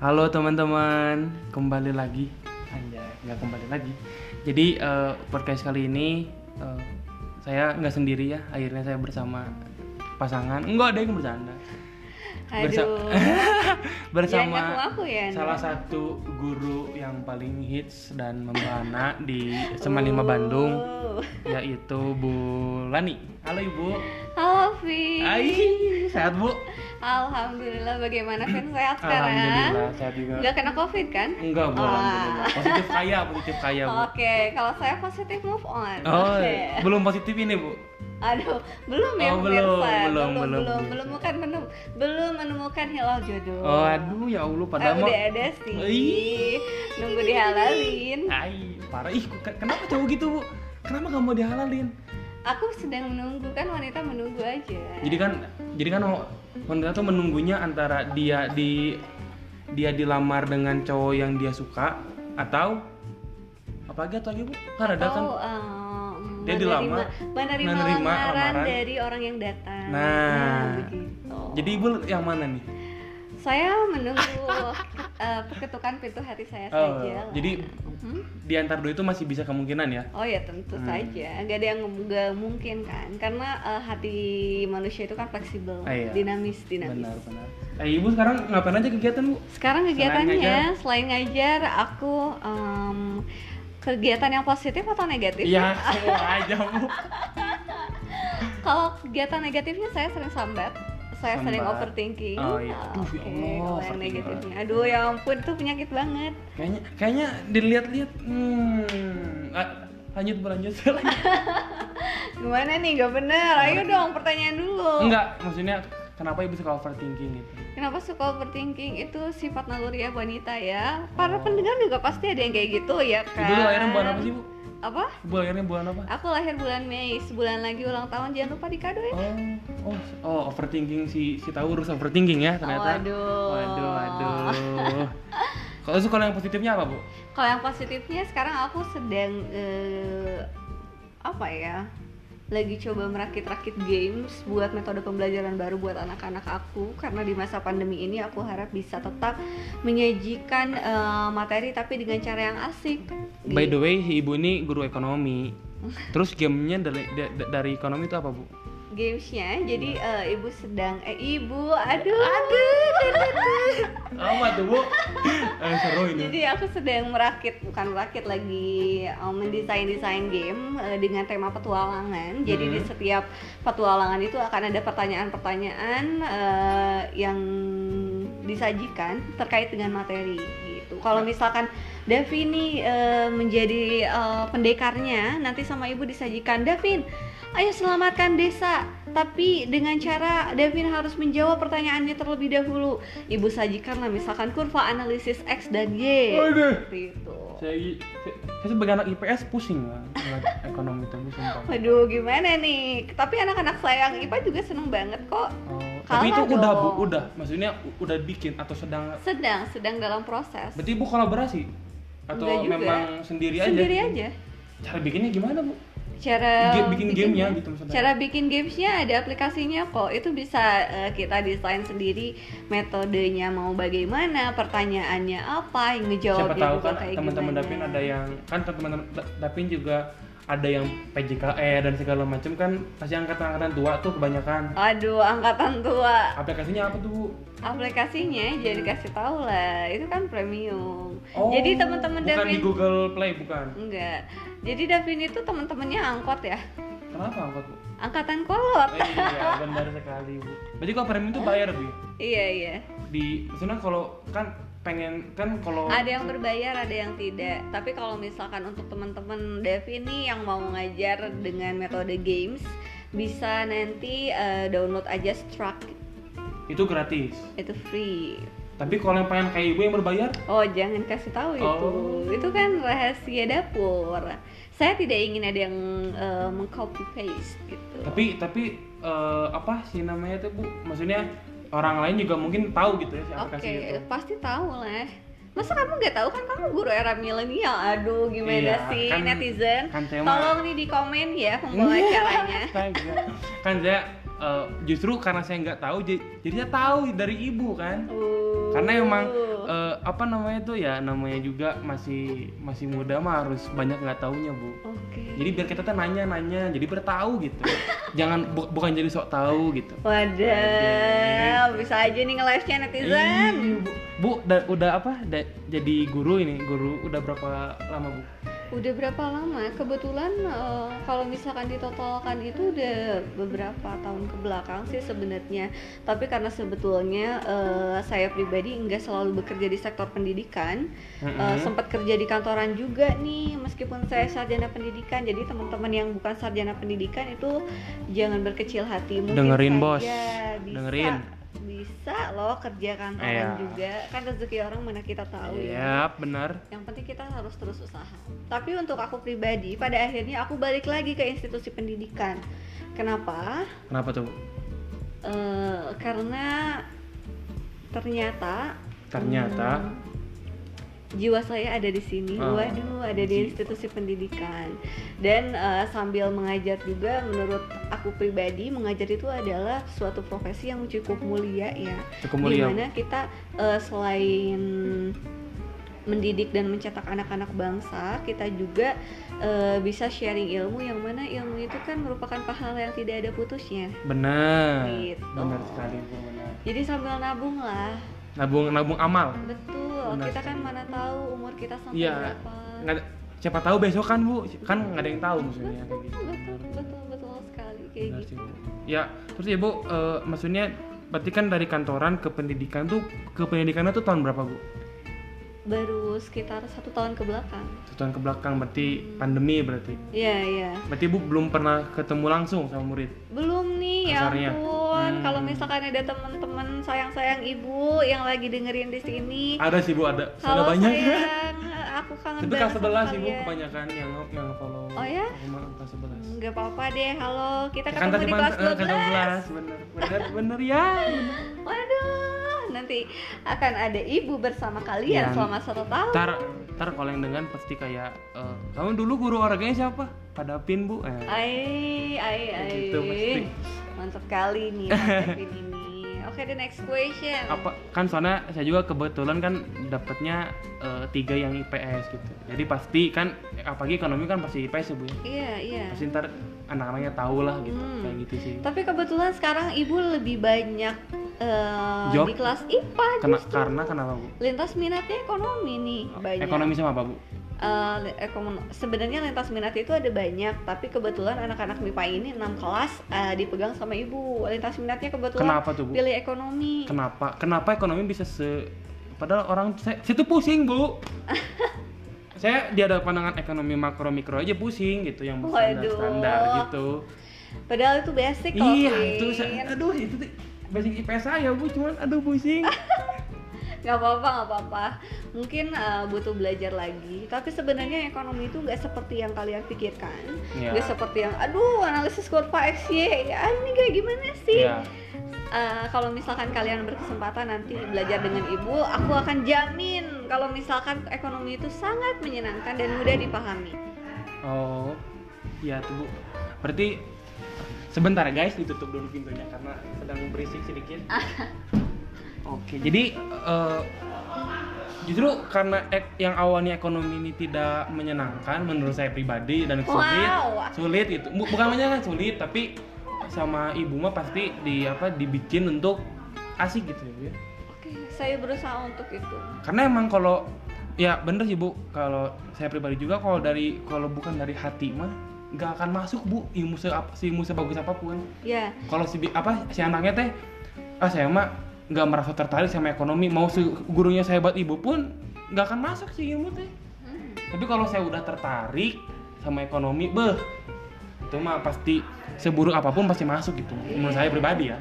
Halo teman-teman, kembali lagi. Anjay, nggak kembali lagi. Jadi eh, podcast kali ini eh, saya nggak sendiri ya. Akhirnya saya bersama pasangan. Enggak ada yang bercanda. Bersa- Aduh. bersama ngaku-ngaku ya, salah satu guru yang paling hits dan membahana di Seman Lima Bandung, Oh. yaitu Bu Lani. Halo Ibu. Halo Vi. Hai, sehat Bu? Alhamdulillah bagaimana Vin sehat sekarang? Alhamdulillah sehat juga. Nggak kena covid kan? Enggak, Bu. Alhamdulillah. Positif kaya, positif kaya, Bu. Oke, kalau saya positif move on. Oh, Oke. belum positif ini, Bu. Aduh, belum ya Oh, belum, pemirsa? belum, belum, belum, belum. menemukan menu- belum menemukan hilal jodoh. Oh, aduh ya Allah, Ah, padahal udah mah ada sih. Ih. Nunggu dihalalin. Ai, parah. Ih, kenapa cowok gitu, Bu? Kenapa nggak mau dihalalin? Aku sedang menunggu kan wanita menunggu aja. Jadi kan jadi kan oh, wanita tuh menunggunya antara dia di dia dilamar dengan cowok yang dia suka atau apalagi atau lagi, Bu? Kan ada kan em, Dia dilamar, menerima, menerima lamaran, lamaran. dari orang yang datang. Nah. begitu. Jadi Ibu yang mana nih? Saya menunggu eh, perketukan pintu hati saya Oh, saja. lah. jadi Hmm? di antara dua itu masih bisa kemungkinan ya? Oh ya tentu Hmm. saja, nggak ada yang nggak mungkin kan, karena eh, hati manusia itu kan fleksibel, Ah, iya. dinamis, dinamis. Benar, benar. Eh, Ibu sekarang ngapain aja kegiatan, Bu? Sekarang Selain kegiatannya ngajar? selain ngajar, aku em, kegiatan yang positif atau negatif? Iya, semua aja, Bu. Kalau kegiatan negatifnya saya sering sambat, saya sering Sambat. overthinking. Oh, iya. Aduh, ya Allah, kalau yang negatifnya, aduh ya ampun itu penyakit banget. Kayaknya kayaknya dilihat-lihat hmm, ah, lanjut Bu, lanjut. Gimana nih? Gak bener. Ayo dong pertanyaan dulu. Enggak, maksudnya kenapa Ibu suka overthinking gitu? Kenapa suka overthinking? Itu sifat naluriah wanita ya. Para pendengar juga pasti ada yang kayak gitu ya kan. Ibu lahirnya bulan apa sih, Bu? Apa? Ibu lahirnya bulan apa? Aku lahir bulan Mei, sebulan lagi ulang tahun. Jangan lupa dikadoin. Oh, oh, oh, overthinking si si Taurus overthinking ya ternyata. Waduh. Waduh, waduh. Kalau suka yang positifnya apa, Bu? Kalau yang positifnya sekarang aku sedang eh, apa ya? Lagi coba merakit-rakit games buat metode pembelajaran baru buat anak-anak aku karena di masa pandemi ini aku harap bisa tetap menyajikan eh, materi tapi dengan cara yang asik. By the way, si Ibu ini guru ekonomi. Terus gamenya dari da- dari ekonomi itu apa, Bu? Gamesnya jadi eh, ibu sedang eh ibu aduh aduh Apa tuh, Bu? eh, seru ini. jadi aku sedang merakit bukan merakit lagi eh, mendesain desain game eh, dengan tema petualangan jadi di Hmm. setiap petualangan itu akan ada pertanyaan-pertanyaan eh, yang disajikan terkait dengan materi gitu kalau misalkan Davin nih eh, menjadi eh, pendekarnya nanti sama ibu disajikan Davin ayo selamatkan desa tapi dengan cara Davin harus menjawab pertanyaannya terlebih dahulu ibu sajikanlah misalkan kurva analisis X dan Y Waduh. seperti itu Saya, saya, saya sebagai anak IPS pusing lah ekonomi itu, sumpah. Waduh gimana nih tapi anak-anak saya yang IPA juga seneng banget kok Oh, tapi itu udah, Bu, udah. Maksudnya udah bikin atau sedang sedang sedang dalam proses Berarti Ibu kolaborasi atau Enggak juga. memang sendiri aja? sendiri aja Cara bikinnya gimana, Bu? Cara bikin gamenya gitu maksudnya. cara bikin gamesnya ada aplikasinya kok itu bisa eh, kita desain sendiri metodenya mau bagaimana pertanyaannya apa yang ngejawabnya Siapa tahu juga kan kayak teman-teman. Dapin ada yang kan teman-teman Da- Dapin juga ada yang PJKE dan segala macam kan pasti angkatan-angkatan tua tuh kebanyakan. aduh angkatan tua Aplikasinya apa tuh, aplikasinya jadi kasih tahu lah itu kan premium Oh, jadi teman-teman bukan Davin di Google Play bukan. enggak jadi Davin itu teman-temannya angkot ya Kenapa angkot, Bu? angkatan kolot Eh, iya, benar sekali, Bu. Berarti kalau premium itu bayar, Bu? ya? iya iya Di maksudnya kalau kan pengen kan kalau ada yang berbayar ada yang tidak. Tapi kalau misalkan untuk teman-teman Devi nih yang mau ngajar dengan metode games bisa nanti eh, download aja Struck itu gratis. itu free. Tapi kalau yang pengen kayak ibu yang berbayar, oh jangan kasih tahu itu. Oh. itu kan rahasia dapur. Saya tidak ingin ada yang eh, mengcopy paste gitu. Tapi tapi eh, apa sih namanya tuh bu? Maksudnya orang lain juga mungkin tahu gitu ya si Oke, aplikasi itu. pasti tahu lah. Masa kamu nggak tahu kan kamu guru era milenial? Aduh, gimana Iya, sih kan- netizen? kan tema- Tolong nih di komen ya pembawa acaranya. Astaga. kan saya eh, justru karena saya nggak tahu jadi, jadi saya tahu dari ibu kan Uh, karena emang eh, apa namanya tuh ya namanya juga masih masih muda mah harus banyak nggak taunya bu. Oke. jadi biar kita tuh nanya nanya jadi bertahu gitu. Jangan bu- bukan jadi sok tahu gitu. Waduh, bisa aja nih nge-live-nya netizen. Ih, bu, bu da- udah apa da- jadi guru ini guru udah berapa lama bu Udah berapa lama? Kebetulan eh, kalau misalkan ditotalkan itu udah beberapa tahun ke belakang sih sebenarnya. Tapi karena sebetulnya eh, saya pribadi nggak selalu bekerja di sektor pendidikan, eh, Mm-mm. sempat kerja di kantoran juga nih. Meskipun saya sarjana pendidikan, jadi teman-teman yang bukan sarjana pendidikan itu jangan berkecil hati. Mungkin Dengerin, Bos. bisa, Dengerin. Bisa loh kerja kantoran Iya. juga. Kan rezeki orang mana kita tahu ya Yap, benar yang penting kita harus terus usaha. Tapi untuk aku pribadi, pada akhirnya aku balik lagi ke institusi pendidikan. Kenapa? kenapa tuh bu Eh, karena ternyata ternyata hmm, jiwa saya ada di sini. Oh, Waduh, ada di institusi pendidikan. Dan eh, sambil mengajar juga, menurut aku pribadi, mengajar itu adalah suatu profesi yang cukup mulia ya. cukup mulia di mana kita eh, selain mendidik dan mencetak anak-anak bangsa kita juga eh, bisa sharing ilmu yang mana ilmu itu kan merupakan pahala yang tidak ada putusnya benar Gitu. benar sekali bu benar jadi sambil nabung lah nabung nabung amal. Betul Benar. kita kan mana tahu umur kita sampai Iya. berapa. nggak ada- siapa tahu besok kan bu. Kan nggak ada yang tahu maksudnya kayak gitu. betul betul betul sekali kayak Benar gitu. sih, Bu. ya terus ya bu eh, maksudnya berarti kan dari kantoran ke pendidikan tuh ke pendidikannya tuh tahun berapa bu? Baru sekitar satu tahun ke belakang. Satu tahun ke belakang berarti pandemi berarti? Iya iya. Berarti bu belum pernah ketemu langsung sama murid? Belum nih, ya Kasarnya. ampun. Hmm. Kalau misalkan ada teman-teman sayang-sayang ibu yang lagi dengerin di sini, ada sih bu ada halo banyak sayang, aku kangen tapi banget kelas sama sebelas sih bu kalian. kebanyakan yang yang follow Oh ya? kelas sebelas Nggak apa-apa deh, halo. Kita kan ketemu tadi di kelas eh, kelas 12. 12 bener bener bener ya bener. Waduh, nanti akan ada ibu bersama kalian Iya. selama satu tahun. ntar ntar kalau yang dengan pasti kayak eh, kamu dulu guru olahraganya siapa Padapin bu eh. Ai, ai, ai. Gitu pasti. Mantap kali nih ini. Oke, the next question. apa kan soalnya saya juga kebetulan kan dapatnya eh, tiga yang IPS gitu jadi pasti kan apalagi ekonomi kan pasti IPS ya bu ya Iya, iya. pasti ntar anak-anaknya tahu lah gitu Hmm. kayak gitu sih Tapi kebetulan sekarang ibu lebih banyak eh, Job? di kelas IPA Kena, justru. karena kenapa bu Lintas minatnya ekonomi nih banyak. ekonomi sama apa bu ekonom- sebenarnya lintas minat itu ada banyak, tapi kebetulan anak-anak MIPA ini 6 kelas eh, dipegang sama ibu. Lintas minatnya kebetulan kenapa tuh bu pilih ekonomi. kenapa kenapa ekonomi bisa se padahal orang saya, saya tuh pusing bu saya di ada pandangan ekonomi makro mikro aja pusing gitu yang standar standar gitu Padahal itu basic iya itu saya, aduh itu basic IPS saya bu cuman aduh pusing nggak apa-apa nggak apa-apa mungkin uh, butuh belajar lagi tapi sebenarnya ekonomi itu nggak seperti yang kalian pikirkan Iya. nggak seperti yang aduh analisis kurva XY ya ini kayak gimana sih Iya. Uh, kalau misalkan kalian berkesempatan nanti belajar dengan ibu aku akan jamin kalau misalkan ekonomi itu sangat menyenangkan dan mudah dipahami Oh, iya tuh bu. Berarti sebentar guys, ditutup dulu pintunya karena sedang berisik sedikit. Oke, jadi eh, justru karena ek- yang awalnya ekonomi ini tidak menyenangkan menurut saya pribadi dan sulit, Wow. sulit itu Bu- bukan menyenangkan sulit, tapi sama ibu mah pasti di apa dibikin untuk asik gitu ya. Ya. oke saya berusaha untuk itu Karena emang kalau ya bener sih bu, kalau saya pribadi juga kalau dari kalau bukan dari hati mah nggak akan masuk bu ilmu se si ilmu sebagus apa pun. ya Kalau si apa si anaknya teh ah saya mah nggak merasa tertarik sama ekonomi mau si gurunya sehebat ibu pun nggak akan masuk si ilmu teh. Hmm. Tapi kalau saya udah tertarik sama ekonomi, beh itu mah pasti seburuk apa pun pasti masuk gitu. Menurut saya pribadi ya.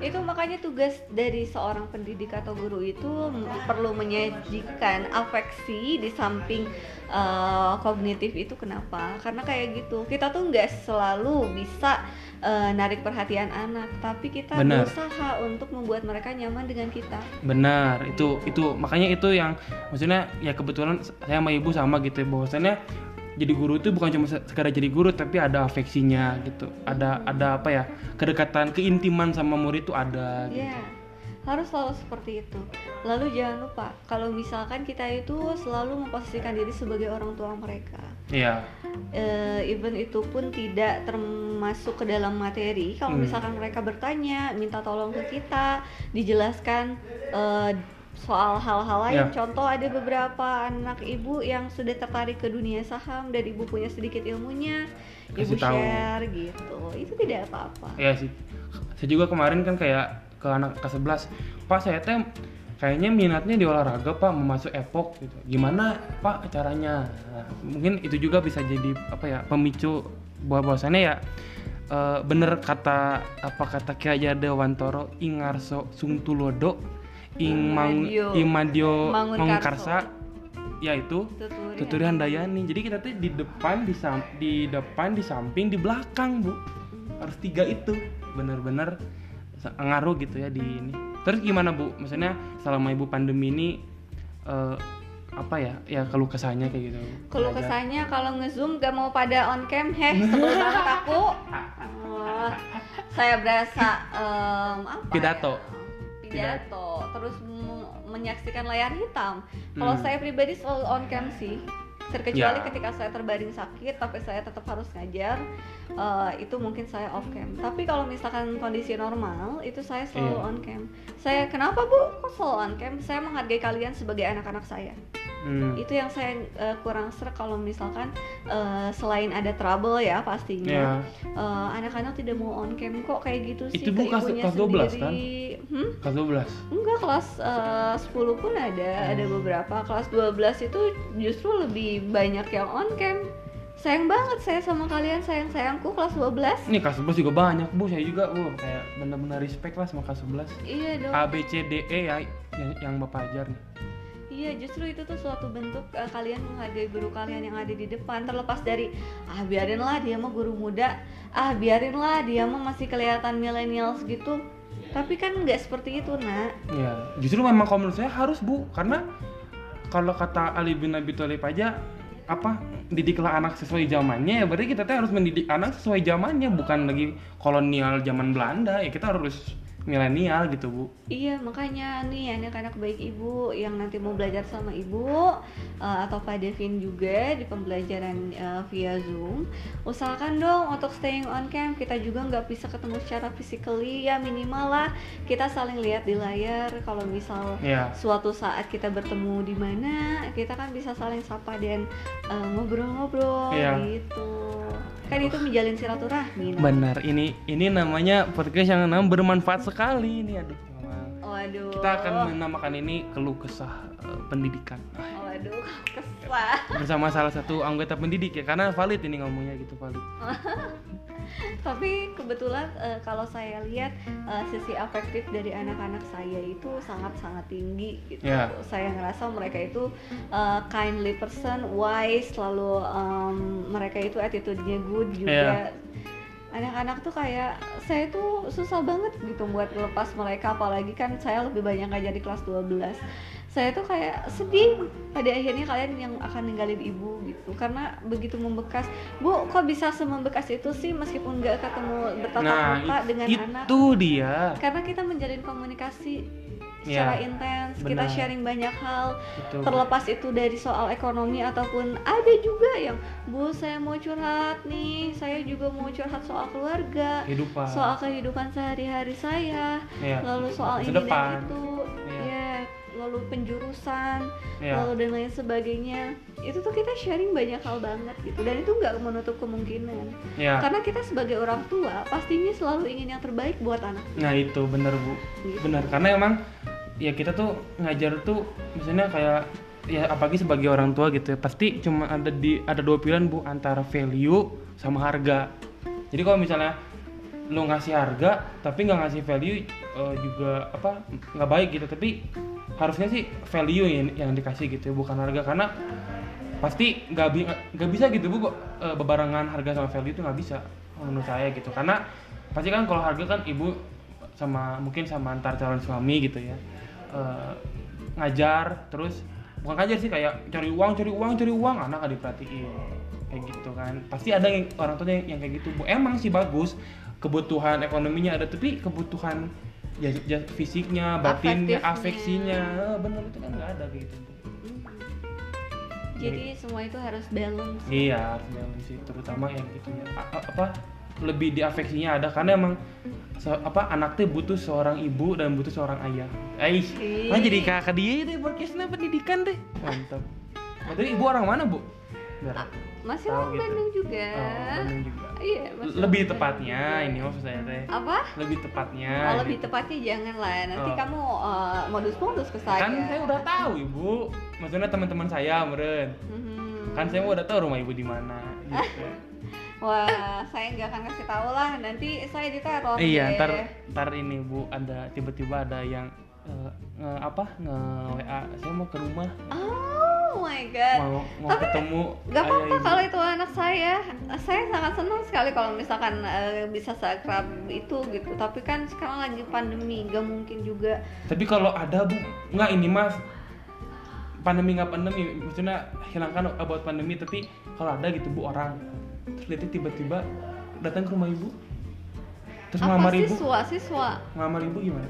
Itu makanya tugas dari seorang pendidik atau guru itu perlu menyajikan afeksi di samping uh, kognitif itu kenapa? Karena kayak gitu, kita tuh nggak selalu bisa uh, narik perhatian anak, tapi kita Benar. berusaha untuk membuat mereka nyaman dengan kita. Benar, itu itu makanya itu yang maksudnya ya kebetulan saya sama ibu sama gitu ya bahwasannya jadi guru itu bukan cuma se- sekadar jadi guru tapi ada afeksinya gitu. Ada ada apa ya? kedekatan, keintiman sama murid itu ada gitu. Iya. harus selalu seperti itu lalu jangan lupa kalau misalkan kita itu selalu memposisikan diri sebagai orang tua mereka Iya. Eh, even itu pun tidak termasuk ke dalam materi kalau Hmm. misalkan mereka bertanya minta tolong ke kita dijelaskan eh, soal hal-hal lain Ya. contoh ada beberapa anak ibu yang sudah tertarik ke dunia saham dan ibu punya sedikit ilmunya ibu Kasih tahu. share gitu itu tidak apa-apa Iya sih. Saya juga kemarin kan kayak ke anak kelas 11, Pak saya teh kayaknya minatnya di olahraga Pak mau masuk epok gitu. Gimana Pak caranya? Nah, mungkin itu juga bisa jadi apa ya pemicu bahwa bahwasannya ya eh, bener kata apa kata Ki Hajar Dewantoro ingarso sung tulodo ing mang Madio. ing madio Mangun mangkarsa yaitu Tuturian. tuturian Dayani. Jadi kita tuh di depan, di sam- di depan, di samping, di belakang, Bu. Harus tiga itu. Bener-bener sa- ngaruh gitu ya di ini. Terus gimana, Bu? Maksudnya selama Ibu pandemi ini eh, apa ya? Ya keluh kesahnya kayak gitu. Kalau kesannya kalau ngezoom gak mau pada on cam, heh sebel banget aku. Wah, saya berasa em, apa? Pidato. Ya? Pidato. Terus menyaksikan layar hitam. Kalau Hmm. saya pribadi selalu on cam sih. Terkecuali Ya. ketika saya terbaring sakit, tapi saya tetap harus ngajar, eh, itu mungkin saya off cam. Tapi kalau misalkan kondisi normal, itu saya selalu Iya. on cam. Saya kenapa bu? Kok selalu on cam? Saya menghargai kalian sebagai anak-anak saya Hmm. itu yang saya eh, kurang serak kalau misalkan eh, selain ada trouble ya pastinya Ya. eh, anak-anak tidak mau on cam kok kayak gitu sih Itu Bu, ke kelas- kelas 12 kan? Hmm? Kelas 12. enggak kelas eh, 10 pun ada ada Hmm. beberapa kelas 12 itu justru lebih banyak yang on cam sayang banget saya sama kalian sayang sayangku kelas 12 Ini kelas 11 juga banyak, Bu. Saya juga, Bu. Kayak benar-benar respect lah sama kelas 11. iya dong A B C D E ya yang, yang Bapak ajar nih. Iya, justru itu tuh suatu bentuk eh, kalian menghargai guru kalian yang ada di depan terlepas dari ah biarinlah dia mah guru muda, ah biarinlah dia mah masih kelihatan millennials gitu. Tapi kan nggak seperti itu, Nak. Ya, justru memang kalau menurut saya harus bu, karena kalau kata Ali bin Abi Thalib aja apa didiklah anak sesuai zamannya ya berarti kita tuh harus mendidik anak sesuai zamannya bukan lagi kolonial zaman Belanda ya kita harus milenial gitu bu Iya, makanya nih anak-anak baik ibu yang nanti mau belajar sama ibu eh, atau Pak Devin juga di pembelajaran eh, via Zoom, usahakan dong untuk staying on cam. Kita juga nggak bisa ketemu secara physically ya minimal lah kita saling lihat di layar. Kalau misal ya suatu saat kita bertemu di mana, kita kan bisa saling sapa dan eh, ngobrol-ngobrol Iya. gitu. Kan itu menjalin silaturahmi. Nak. benar ini ini namanya podcast yang namanya bermanfaat sekali ini aduh. Waduh. kita akan menamakan ini keluh kesah eh, pendidikan Waduh, kesah. bersama salah satu anggota pendidik ya karena valid ini ngomongnya gitu valid Tapi kebetulan eh, kalau saya lihat eh, sisi afektif dari anak-anak saya itu sangat-sangat tinggi gitu. Ya. Saya ngerasa mereka itu eh, kindly person, wise, lalu em, mereka itu attitude-nya good juga. Ya. Anak-anak tuh kayak saya tuh susah banget gitu buat lepas mereka apalagi kan saya lebih banyak ngajar di kelas 12 saya tuh kayak sedih pada akhirnya kalian yang akan ninggalin ibu gitu karena begitu membekas bu kok bisa semembekas itu sih meskipun nggak ketemu bertatap nah muka dengan itu anak dia karena kita menjalin komunikasi Ya, secara intens kita sharing banyak hal Betul. terlepas itu dari soal ekonomi ataupun ada juga yang bu saya mau curhat nih saya juga mau curhat soal keluarga kehidupan soal kehidupan sehari-hari saya ya. lalu soal Masa ini dan itu Iya. ya lalu penjurusan ya. lalu dan lain sebagainya. Itu tuh kita sharing banyak hal banget gitu. Dan itu nggak menutup kemungkinan. Ya karena kita sebagai orang tua pastinya selalu ingin yang terbaik buat anak. Nah itu bener bu. Gitu. bener. Karena emang ya kita tuh ngajar tuh misalnya kayak ya apalagi sebagai orang tua gitu ya pasti cuma ada di ada dua pilihan bu. Antara value sama harga. Jadi kalau misalnya lo ngasih harga tapi nggak ngasih value eh, juga apa nggak baik gitu. Tapi harusnya sih value yang, yang dikasih gitu ya, bukan harga. Karena pasti nggak bi- nggak bisa gitu bu eh, bebarengan harga sama value itu nggak bisa menurut saya gitu. Karena pasti kan kalau harga kan ibu sama mungkin sama antar calon suami gitu ya eh, ngajar terus bukan ngajar sih kayak cari uang cari uang cari uang anak nggak diperhatiin. Kayak gitu kan. Pasti ada yang orang tuanya yang, yang kayak gitu. Bu emang sih bagus kebutuhan ekonominya ada tapi kebutuhan ya, ya fisiknya batinnya afeksinya Eh, bener itu kan nggak ada gitu. Jadi semua itu harus balance. iya harus balance sih terutama yang gitu ya apa lebih di afeksinya ada karena emang se- apa anak tuh butuh seorang ibu dan butuh seorang ayah. Eh, Ih. nah jadi kakak dia deh podcastnya pendidikan deh. Mantap. Berarti ibu orang mana, Bu? Biar Masih orang gitu. Bandung juga. Oh, Bandung juga. Iya, masih lebih tepatnya Bandung ini juga. maksud saya teh. Apa? Lebih tepatnya. Oh, lebih tepatnya jangan lah. Nanti Oh. kamu eh, modus-modus ke saya. Kan saya udah tahu, Ibu. Maksudnya teman-teman saya, meren. Mhm. Kan saya udah tahu rumah Ibu di mana gitu. Wah, saya nggak akan kasih tahu lah. Nanti saya diteror. Iya, deh. ntar ntar ini Bu ada tiba-tiba ada yang eh, nge, apa nge WA saya mau ke rumah Oh my god. mau mau Tapi ketemu Gak apa-apa kalau itu anak saya. Saya sangat senang sekali kalau misalkan eh, bisa seakrab itu gitu. Tapi kan sekarang lagi pandemi, gak mungkin juga. Tapi kalau ada Bu, nggak ini Mas pandemi nggak pandemi, maksudnya hilangkan about pandemi tapi kalau ada gitu Bu orang terus tiba-tiba datang ke rumah Ibu terus Apa ngelamar Ibu siswa siswa? ngelamar Ibu gimana?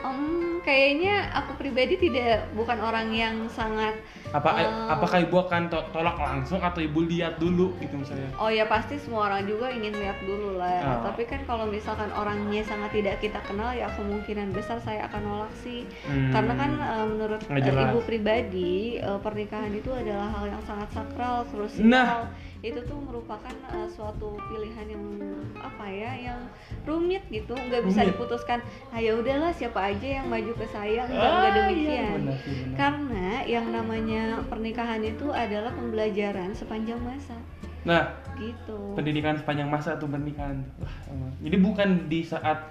Em, kayaknya aku pribadi tidak bukan orang yang sangat Apa Eh. apakah Ibu akan to- tolak langsung atau Ibu lihat dulu gitu misalnya? Oh ya pasti semua orang juga ingin lihat dulu lah. Oh. Tapi kan kalau misalkan orangnya sangat tidak kita kenal ya kemungkinan besar saya akan nolak sih. Hmm. Karena kan eh, menurut eh, ibu pribadi pernikahan itu adalah hal yang sangat sakral, krusial. Nah. Itu tuh merupakan eh, suatu pilihan yang apa ya, yang rumit gitu, nggak bisa Rumit. diputuskan. Ah ya udahlah siapa aja yang maju ke saya, nggak Ah, nggak iya, demikian. benar sih, benar. Karena yang namanya pernikahan itu adalah pembelajaran sepanjang masa Nah, gitu. pendidikan sepanjang masa atau pernikahan. Wah. Jadi bukan di saat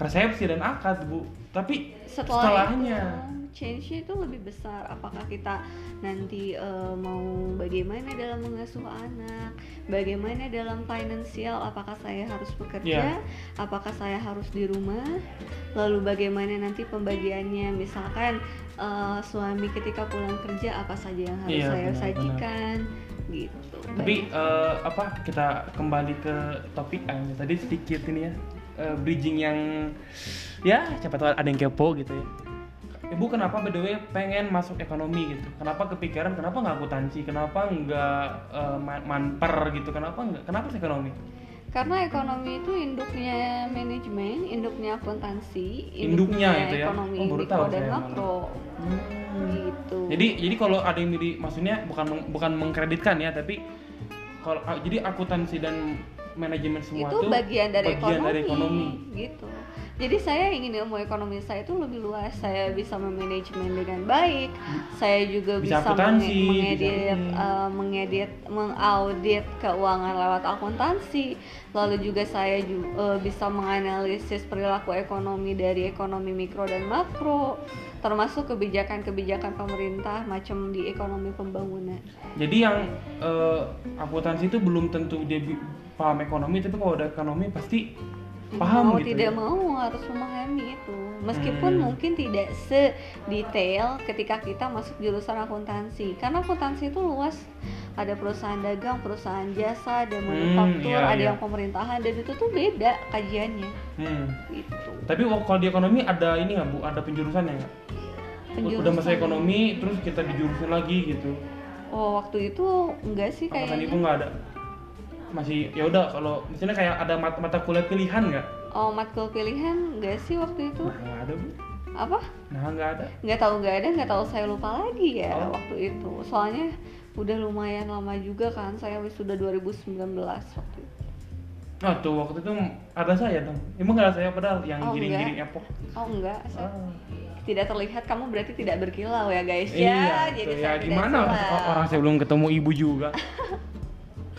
resepsi dan akad, Bu, tapi Setelah setelahnya. itu change-nya itu lebih besar. Apakah kita nanti eh, mau bagaimana dalam mengasuh anak, bagaimana dalam finansial, apakah saya harus bekerja, Iya. apakah saya harus di rumah, lalu bagaimana nanti pembagiannya, misalkan eh, suami ketika pulang kerja apa saja yang harus Iya, saya benar, sajikan, gitu. Tapi eh, apa kita kembali ke topik ah, ini tadi sedikit ini ya eh, bridging yang ya siapa tahu ada yang kepo gitu ya. Ibu kenapa by the way pengen masuk ekonomi gitu? Kenapa kepikiran kenapa nggak akuntansi? Kenapa nggak eh, man- manper gitu? Kenapa nggak? Kenapa ekonomi? Karena ekonomi itu induknya manajemen, induknya akuntansi, Induknya itu ya? ekonomi Oh, baru tahu dan makro. Gitu. Jadi jadi kalau ada yang milih maksudnya bukan bukan mengkreditkan ya, tapi kalau ah, jadi akuntansi dan manajemen semua itu tuh bagian dari bagian ekonomi, dari ekonomi. gitu. Jadi saya ingin ilmu ekonomi saya itu lebih luas. Saya bisa memanajemen dengan baik. Saya juga Bisa bisa, akuntansi, menge- mengedit, bisa ini. eh, mengedit, mengaudit keuangan lewat akuntansi. Lalu juga saya juga bisa menganalisis perilaku ekonomi dari ekonomi mikro dan makro, termasuk kebijakan-kebijakan pemerintah macam di ekonomi pembangunan. Jadi yang eh, akuntansi itu belum tentu dia paham ekonomi, tapi kalau ada ekonomi pasti paham mau gitu. tidak ya. mau harus memahami itu meskipun Hmm. mungkin tidak sedetail ketika kita masuk jurusan akuntansi karena akuntansi itu luas ada perusahaan dagang perusahaan jasa ada manufaktur iya, ada iya. yang pemerintahan dan itu tuh beda kajiannya Hmm. gitu Tapi kalau di ekonomi ada ini nggak bu? Ada penjurusannya nggak? Udah masa ekonomi, terus kita dijurusin lagi gitu. oh waktu itu enggak sih Angkatan kayaknya ibu nggak ada. Masih ya udah kalau misalnya kayak ada mata, mata kuliah pilihan nggak? oh matkul pilihan enggak sih waktu itu Nah nggak ada bu. apa Nah nggak ada. nggak tahu nggak ada nggak tahu saya lupa lagi ya Oh. waktu itu soalnya udah lumayan lama juga kan saya wisuda 2019 waktu itu Nah tuh waktu itu ada saya dong. Emang nggak ada saya padahal yang Oh, giring-giring epok. oh enggak saya Ah. tidak terlihat kamu berarti tidak berkilau ya guys Iya, ya jadi ya saya gimana orang saya belum ketemu ibu juga.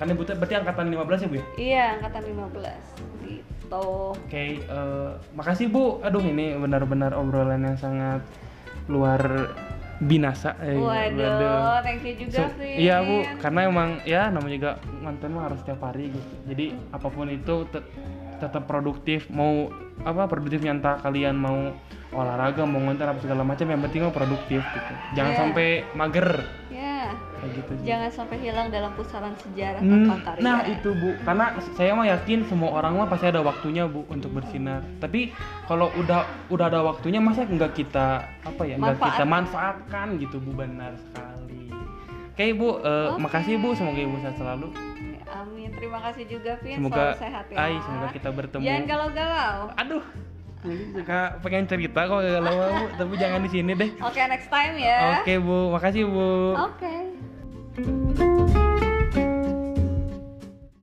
kan ibu berarti angkatan 15 ya bu ya? iya angkatan 15 gitu Oke, eh, makasih Bu. Aduh ini benar-benar obrolan yang sangat luar binasa. Eh, waduh thank you juga So, sih iya Bu, karena emang ya namanya juga ngonten mah harus setiap hari gitu. Jadi apa pun itu tet- tetap produktif. Mau apa produktifnya entah kalian mau olahraga, mau ngonten apa segala macam yang penting mah produktif gitu. Jangan Iya. sampai mager kayak gitu. Jangan sampai hilang dalam pusaran sejarah Hmm, karya. nah itu bu, karena saya mah yakin semua orang mah pasti ada waktunya bu untuk bersinar. Tapi kalau udah udah ada waktunya masa nggak kita apa ya nggak kita Manfaatkan. gitu bu benar sekali. Oke bu, eh, Oke. makasih bu, semoga ibu sehat selalu. Amin. Terima kasih juga Vin. Semoga Selalu sehat ya. ay, semoga kita bertemu. Jangan galau-galau. Aduh, Lili suka pengen cerita kok kalau bu, tapi jangan di sini deh. Oke, next time ya. Oke bu, makasih bu. Oke. Thank you.